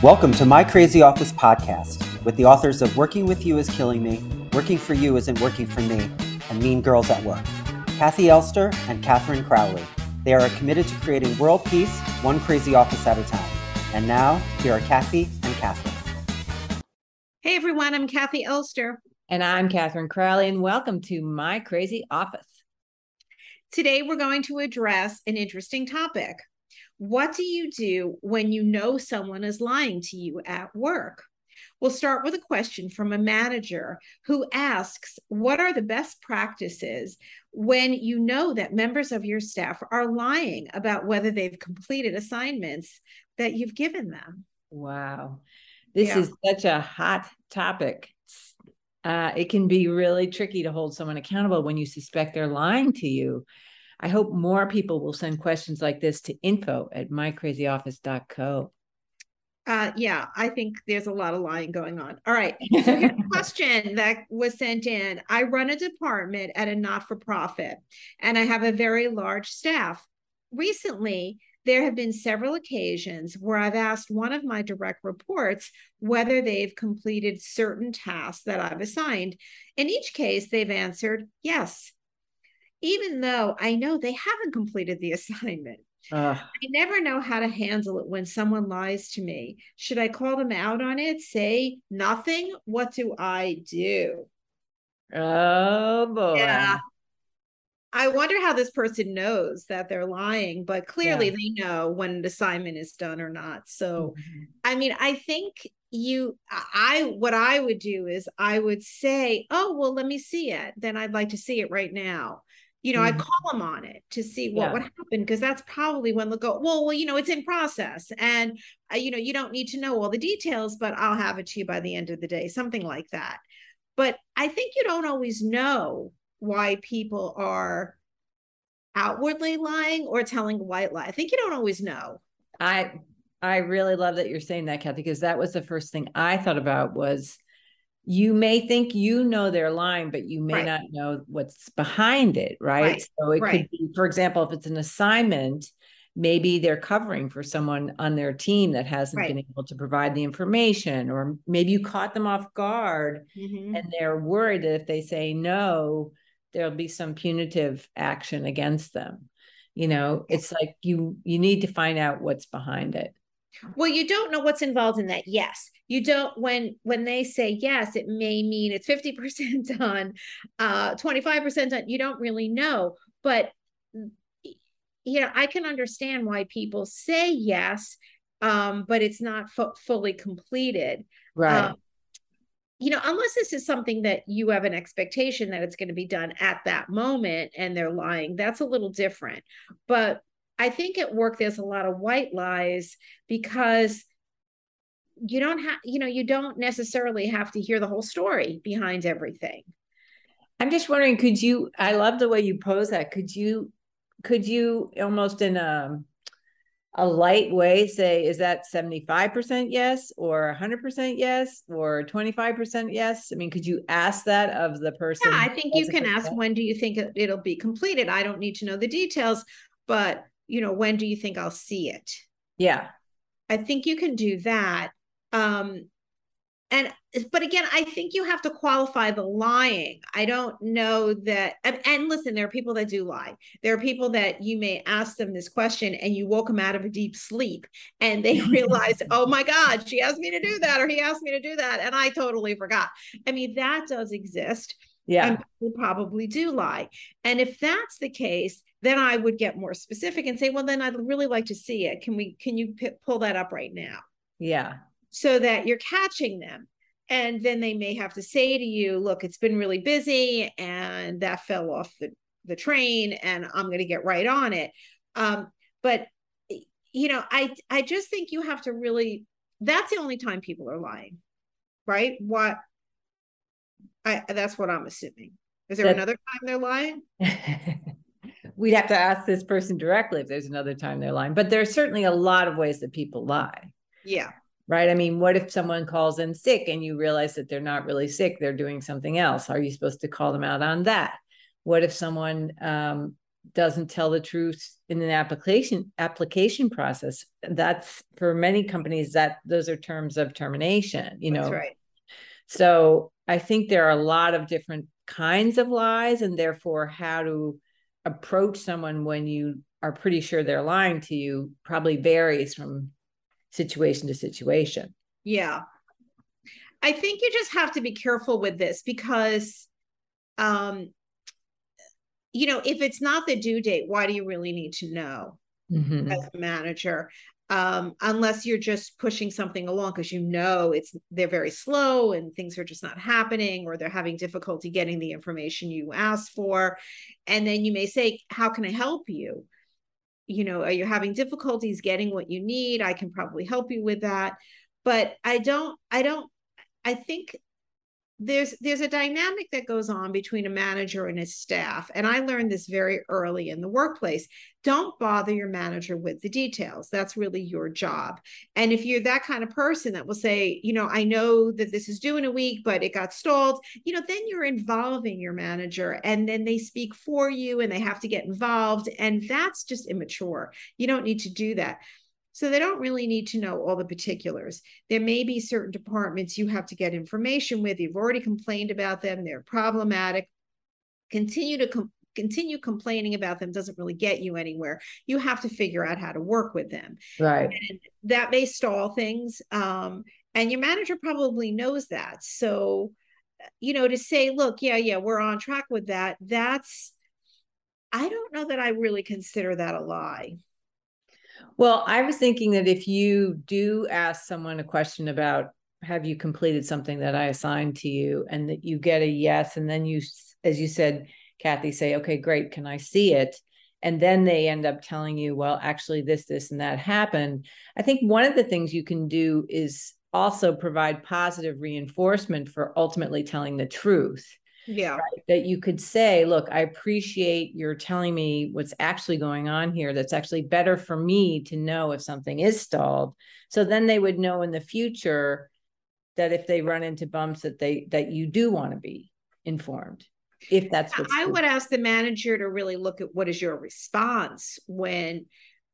Welcome to My Crazy Office podcast with the authors of Working with You is Killing Me, Working for You Isn't Working for Me, and Mean Girls at Work. Kathi Elster and Katherine Crowley. They are committed to creating world peace, one crazy office at a time. And now, here are Kathi and Katherine. Hey everyone, I'm Kathi Elster. And I'm Katherine Crowley, and welcome to My Crazy Office. Today, we're going to address an interesting topic. What do you do when you know someone is lying to you at work? We'll start with a question from a manager who asks What are the best practices when you know that members of your staff are lying about whether they've completed assignments that you've given them? Wow. This Yeah. is such a hot topic. Uh, it can be really tricky to hold someone accountable when you suspect they're lying to you. I hope more people will send questions like this to info at mycrazyoffice.co. Uh, yeah, I think there's a lot of lying going on. All right. So here's a question that was sent in. I run a department at a not for profit and I have a very large staff. Recently, there have been several occasions where I've asked one of my direct reports whether they've completed certain tasks that I've assigned. In each case, they've answered yes, even though I know they haven't completed the assignment. Ugh. I never know how to handle it when someone lies to me. Should I call them out on it? Say nothing? What do I do? oh boy. Yeah. I wonder how this person knows that they're lying, but clearly they know when an assignment is done or not. So, Mhm. I mean, I think you, I, what I would do is I would say, oh, well, let me see it. Then I'd like to see it right now. You know, I'd Mhm. call them on it to see what Yeah. would happen because that's probably when they'll go, well, well, you know, it's in process and, uh, you know, you don't need to know all the details, but I'll have it to you by the end of the day, something like that. But I think you don't always know why people are outwardly lying or telling a white lie. I think you don't always know. I I really love that you're saying that, Kathi, because that was the first thing I thought about was you may think you know their line, but you may Right. not know what's behind it, right? Right, So it right. could be, for example, if it's an assignment, maybe they're covering for someone on their team that hasn't been able to provide the information, or maybe you caught them off guard Mhm. and they're worried that if they say no, there'll be some punitive action against them. You know, it's like you you need to find out what's behind it. Well, you don't know what's involved in that. Yes. You don't when when they say yes, it may mean it's 50% done, uh 25% done. You don't really know. But you know, I can understand why people say yes, um, but it's not fu- fully completed. Right. Um, you know, unless this is something that you have an expectation that it's going to be done at that moment and they're lying, that's a little different. But I think at work there's a lot of white lies because you don't have, you know, you don't necessarily have to hear the whole story behind everything. I'm just wondering, could you, I love the way you pose that. Could you, could you almost in a, a light way say, is that 75% yes, or 100% yes, or 25% yes? I mean, could you ask that of the person? Yeah, I think you can ask when do you think it'll be completed? I don't need to know the details, but you know, when do you think I'll see it? Yeah. I think you can do that. Um, and but again, I think you have to qualify the lying. I don't know that. And, and listen, there are people that do lie. There are people that you may ask them this question, and you woke them out of a deep sleep, and they realize, oh my God, she asked me to do that, or he asked me to do that, and I totally forgot. I mean, that does exist Yeah. and people probably do lie. And if that's the case, then I would get more specific and say, well, then I'd really like to see it. Can we? Can you p- pull that up right now? Yeah. so that you're catching them. And then they may have to say to you, look, it's been really busy and that fell off the, the train and I'm going to get right on it. Um, but you know, I I just think you have to really that's the only time people are lying, right? What I that's what I'm assuming. Is there another time they're lying? We'd have to ask this person directly if there's another time they're lying, but there's certainly a lot of ways that people lie. Yeah. right? I mean, what if someone calls in sick and you realize that they're not really sick, they're doing something else? Are you supposed to call them out on that? What if someone um, doesn't tell the truth in an application application process that's for many companies that those are terms of termination you know That's right. so i think there are a lot of different kinds of lies and therefore how to approach someone when you are pretty sure they're lying to you probably varies from situation to situation Yeah. I think you just have to be careful with this because um you know, if it's not the due date, why do you really need to know Mhm. as a manager? Um, unless you're just pushing something along because you know it's they're very slow and things are just not happening or they're having difficulty getting the information you asked for. And then you may say, How can I help you? You know, are you having difficulties getting what you need? I can probably help you with that. But I don't, I don't, I think there's there's a dynamic that goes on between a manager and his staff and i learned this very early in the workplace. Don't bother your manager with the details. That's really your job. And if you're that kind of person that will say you know i know that this is due in a week but it got stalled you know then you're involving your manager and then they speak for you and they have to get involved and that's just immature. You don't need to do that so they don't really need to know all the particulars. There may be certain departments you have to get information with. You've already complained about them, they're problematic. Continue to com- continue complaining about them doesn't really get you anywhere. You have to figure out how to work with them. right And that may stall things. Um, and your manager probably knows that. So, you know, to say, look, yeah, yeah, we're on track with that, that's I don't know that I really consider that a lie. Well, I was thinking that if you do ask someone a question about have you completed something that I assigned to you and that you get a yes, and then you, as you said, Kathi, say, okay, great, can I see it? And then they end up telling you, well, actually, this, this, and that happened. I think one of the things you can do is also provide positive reinforcement for ultimately telling the truth Yeah. that you could say, look, I appreciate your telling me what's actually going on here. That's actually better for me to know if something is stalled. So then they would know in the future that if they run into bumps that they that you do want to be informed. If that's what I would ask the manager to really look at what is your response when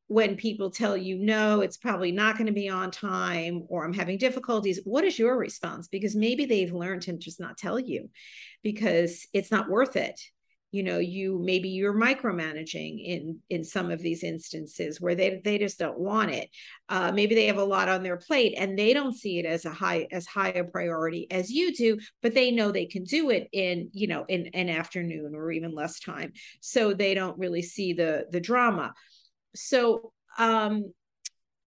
when people tell you no it's probably not going to be on time or i'm having difficulties what is your response? Because maybe they've learned to just not tell you because it's not worth it. You know you maybe you're micromanaging in in some of these instances where they they just don't want it. Uh, maybe they have a lot on their plate and they don't see it as a high as high a priority as you do but they know they can do it in you know in an afternoon or even less time. So they don't really see the the drama so um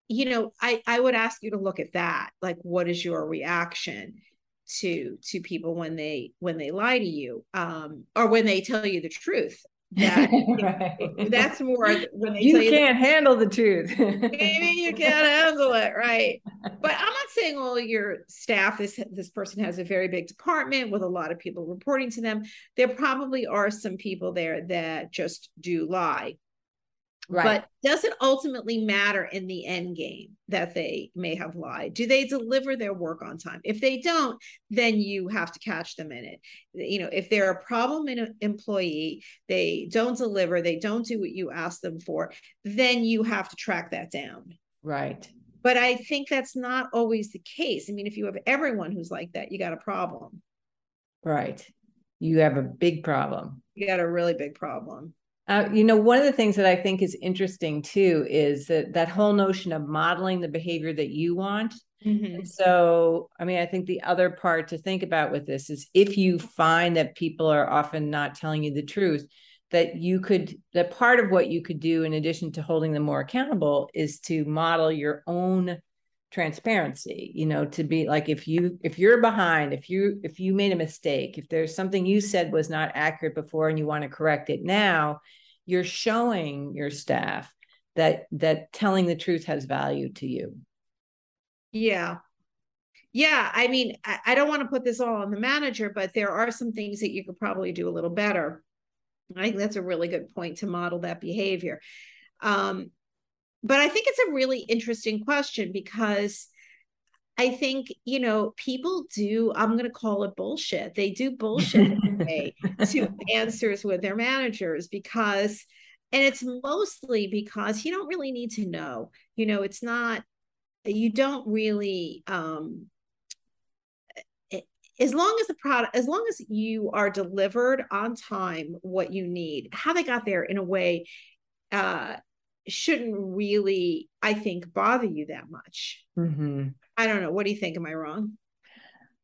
you know i i would ask you to look at that like what is your reaction to to people when they when they lie to you um or when they tell you the truth that Right. that's more when they you tell you can't handle the truth. maybe you can't handle it right but i'm not saying all your staff this this person has a very big department with a lot of people reporting to them there probably are some people there that just do lie right. but does it ultimately matter in the end game that they may have lied do they deliver their work on time if they don't then you have to catch them in it you know if they're a problem in an employee they don't deliver they don't do what you ask them for then you have to track that down right. but i think that's not always the case i mean if you have everyone who's like that you got a problem Right. You have a big problem. you got a really big problem Uh, you know, one of the things that I think is interesting too is that that whole notion of modeling the behavior that you want. And so, I mean, I think the other part to think about with this is if you find that people are often not telling you the truth, that you could, that part of what you could do in addition to holding them more accountable is to model your own transparency you know to be like if you if you're behind if you if you made a mistake if there's something you said was not accurate before and you want to correct it now you're showing your staff that that telling the truth has value to you Yeah. Yeah. I mean, I, I don't want to put this all on the manager, but there are some things that you could probably do a little better. I think that's a really good point to model that behavior. Um, but I think it's a really interesting question because I think, you know, people do, I'm going to call it bullshit. They do bullshit way to answers with their managers because and it's mostly because you don't really need to know you know it's not you don't really um as long as the product as long as you are delivered on time what you need how they got there in a way uh shouldn't really i think bother you that much mm-hmm. I don't know. What do you think? Am i wrong?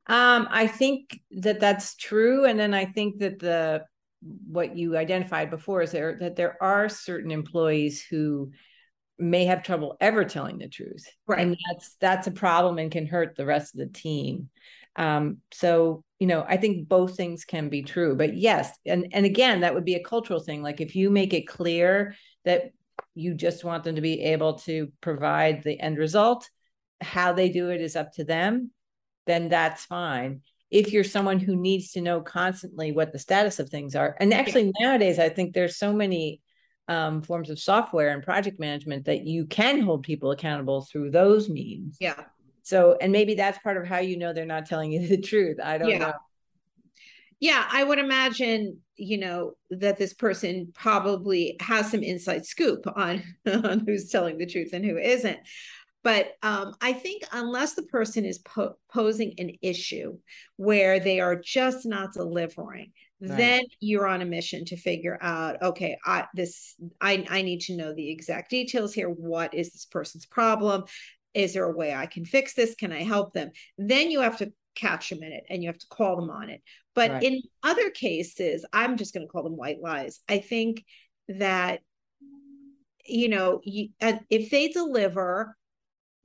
Um i think that that's true. And then i think that the what you identified before is there that there are certain employees who may have trouble ever telling the truth. Right. And that's that's a problem and can hurt the rest of the team. Um, so you know i think both things can be true. But yes and and again that would be a cultural thing. Like if you make it clear that you just want them to be able to provide the end result how they do it is up to them then that's fine. If you're someone who needs to know constantly what the status of things are and actually nowadays i think there's so many um, forms of software and project management that you can hold people accountable through those means. Yeah. So and maybe that's part of how you know they're not telling you the truth. I don't yeah. know. Yeah i would imagine you know that this person probably has some inside scoop on on who's telling the truth and who isn't but um, I think unless the person is po- posing an issue where they are just not delivering, right. then you're on a mission to figure out, okay, I this I I need to know the exact details here. What is this person's problem? Is there a way I can fix this? Can I help them? Then you have to catch them in it and you have to call them on it. But right. in other cases, I'm just going to call them white lies. I think that you know, you, uh, if they deliver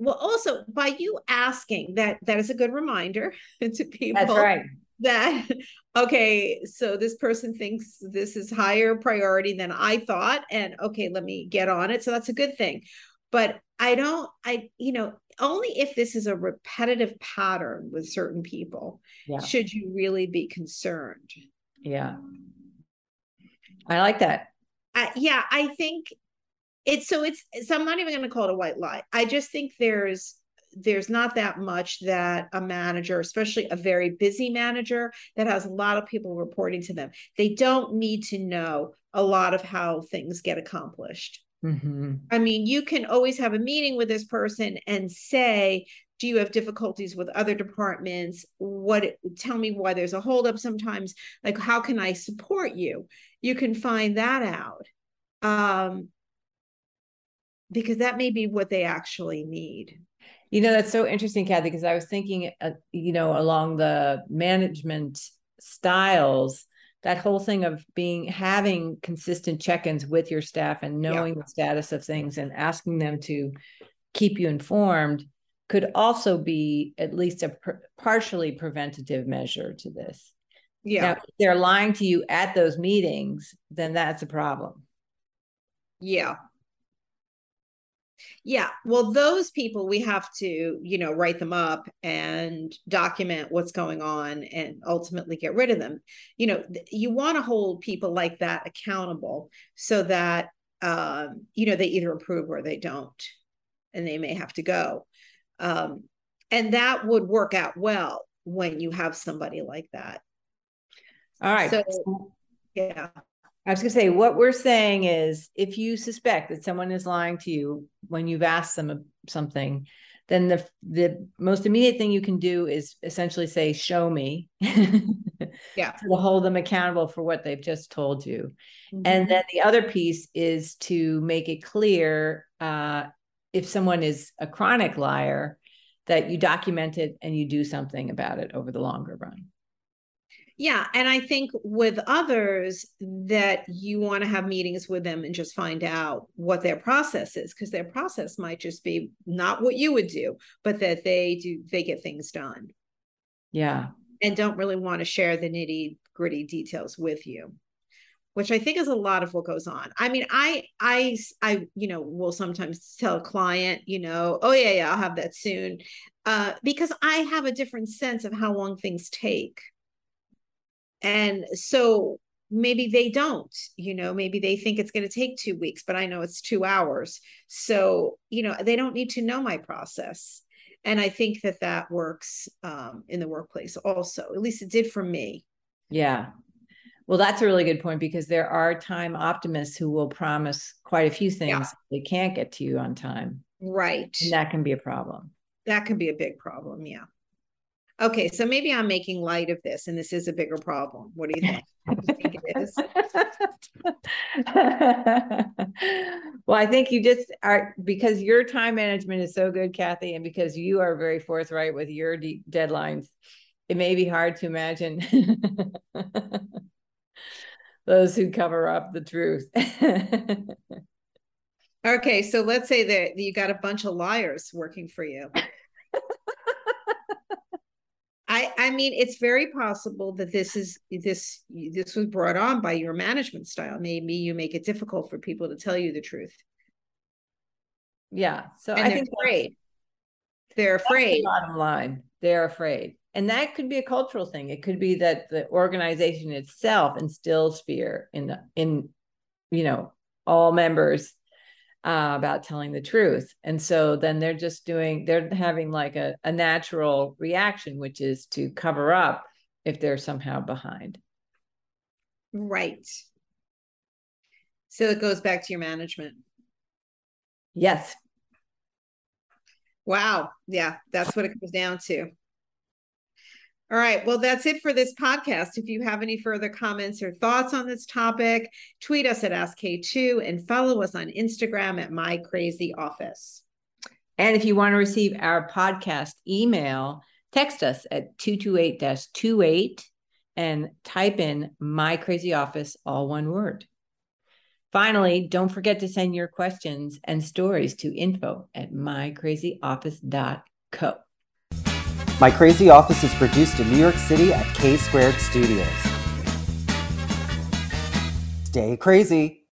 well also by you asking that that is a good reminder to people that's right. that okay so this person thinks this is higher priority than i thought and okay let me get on it. So that's a good thing. But i don't i you know only if this is a repetitive pattern with certain people yeah. should you really be concerned. Yeah. I like that. Uh, yeah i think it's so it's so i'm not even going to call it a white lie. I just think there's there's not that much that a manager especially a very busy manager that has a lot of people reporting to them they don't need to know a lot of how things get accomplished. Mm-hmm. i mean you can always have a meeting with this person and say do you have difficulties with other departments? What tell me why there's a holdup sometimes. Like how can i support you? You can find that out. Um, because that may be what they actually need. You know, that's so interesting, Kathi, because I was thinking, uh, you know, along the management styles, that whole thing of being having consistent check-ins with your staff and knowing yeah. the status of things and asking them to keep you informed could also be at least a per- partially preventative measure to this. Yeah. Now, if they're lying to you at those meetings, then that's a problem. Yeah. Yeah. Well, those people, we have to, you know, write them up and document what's going on and ultimately get rid of them. You know, you want to hold people like that accountable so that, um, you know, they either approve or they don't, and they may have to go. Um, and that would work out well when you have somebody like that. All right. So, yeah. I was going to say, what we're saying is if you suspect that someone is lying to you when you've asked them something, then the the most immediate thing you can do is essentially say, "Show me." yeah. To hold them accountable for what they've just told you, mm-hmm. and then the other piece is to make it clear uh, if someone is a chronic liar that you document it and you do something about it over the longer run. Yeah. And I think with others that you want to have meetings with them and just find out what their process is, because their process might just be not what you would do, but that they do, they get things done. Yeah. And don't really want to share the nitty gritty details with you which I think is a lot of what goes on. I mean, I, I, I, you know, will sometimes tell a client, you know, oh yeah, yeah, I'll have that soon, uh, because I have a different sense of how long things take. And so maybe they don't, you know, maybe they think it's going to take two weeks, but I know it's two hours. So, you know, they don't need to know my process. And I think that that works um, in the workplace also. At least it did for me. Yeah. Well, that's a really good point because there are time optimists who will promise quite a few things Yeah. they can't get to you on time. Right. And that can be a problem. That can be a big problem. Yeah. Okay. So maybe I'm making light of this and this is a bigger problem. What do you think? You think it is? well, I think you just are because your time management is so good, Kathi, and because you are very forthright with your de- deadlines, it may be hard to imagine those who cover up the truth. Okay. So let's say that you got a bunch of liars working for you. I, I mean, it's very possible that this is this this was brought on by your management style. Maybe you make it difficult for people to tell you the truth, yeah. So and I think afraid. They're that's the afraid. bottom line, they're afraid. And that could be a cultural thing. It could be that the organization itself instills fear in the, in, you know, all members uh, about telling the truth. And so then they're just doing, they're having like a, a natural reaction, which is to cover up if they're somehow behind. Right. So it goes back to your management. Yes. Wow. Yeah, that's what it comes down to. All right. Well, that's it for this podcast. If you have any further comments or thoughts on this topic, tweet us at AskK2 and follow us on Instagram at My Crazy Office. And if you want to receive our podcast email, text us at 228 28 and type in My Crazy Office, all one word. Finally, don't forget to send your questions and stories to info at mycrazyoffice.co. My Crazy Office is produced in New York City at K Squared Studios. Stay crazy.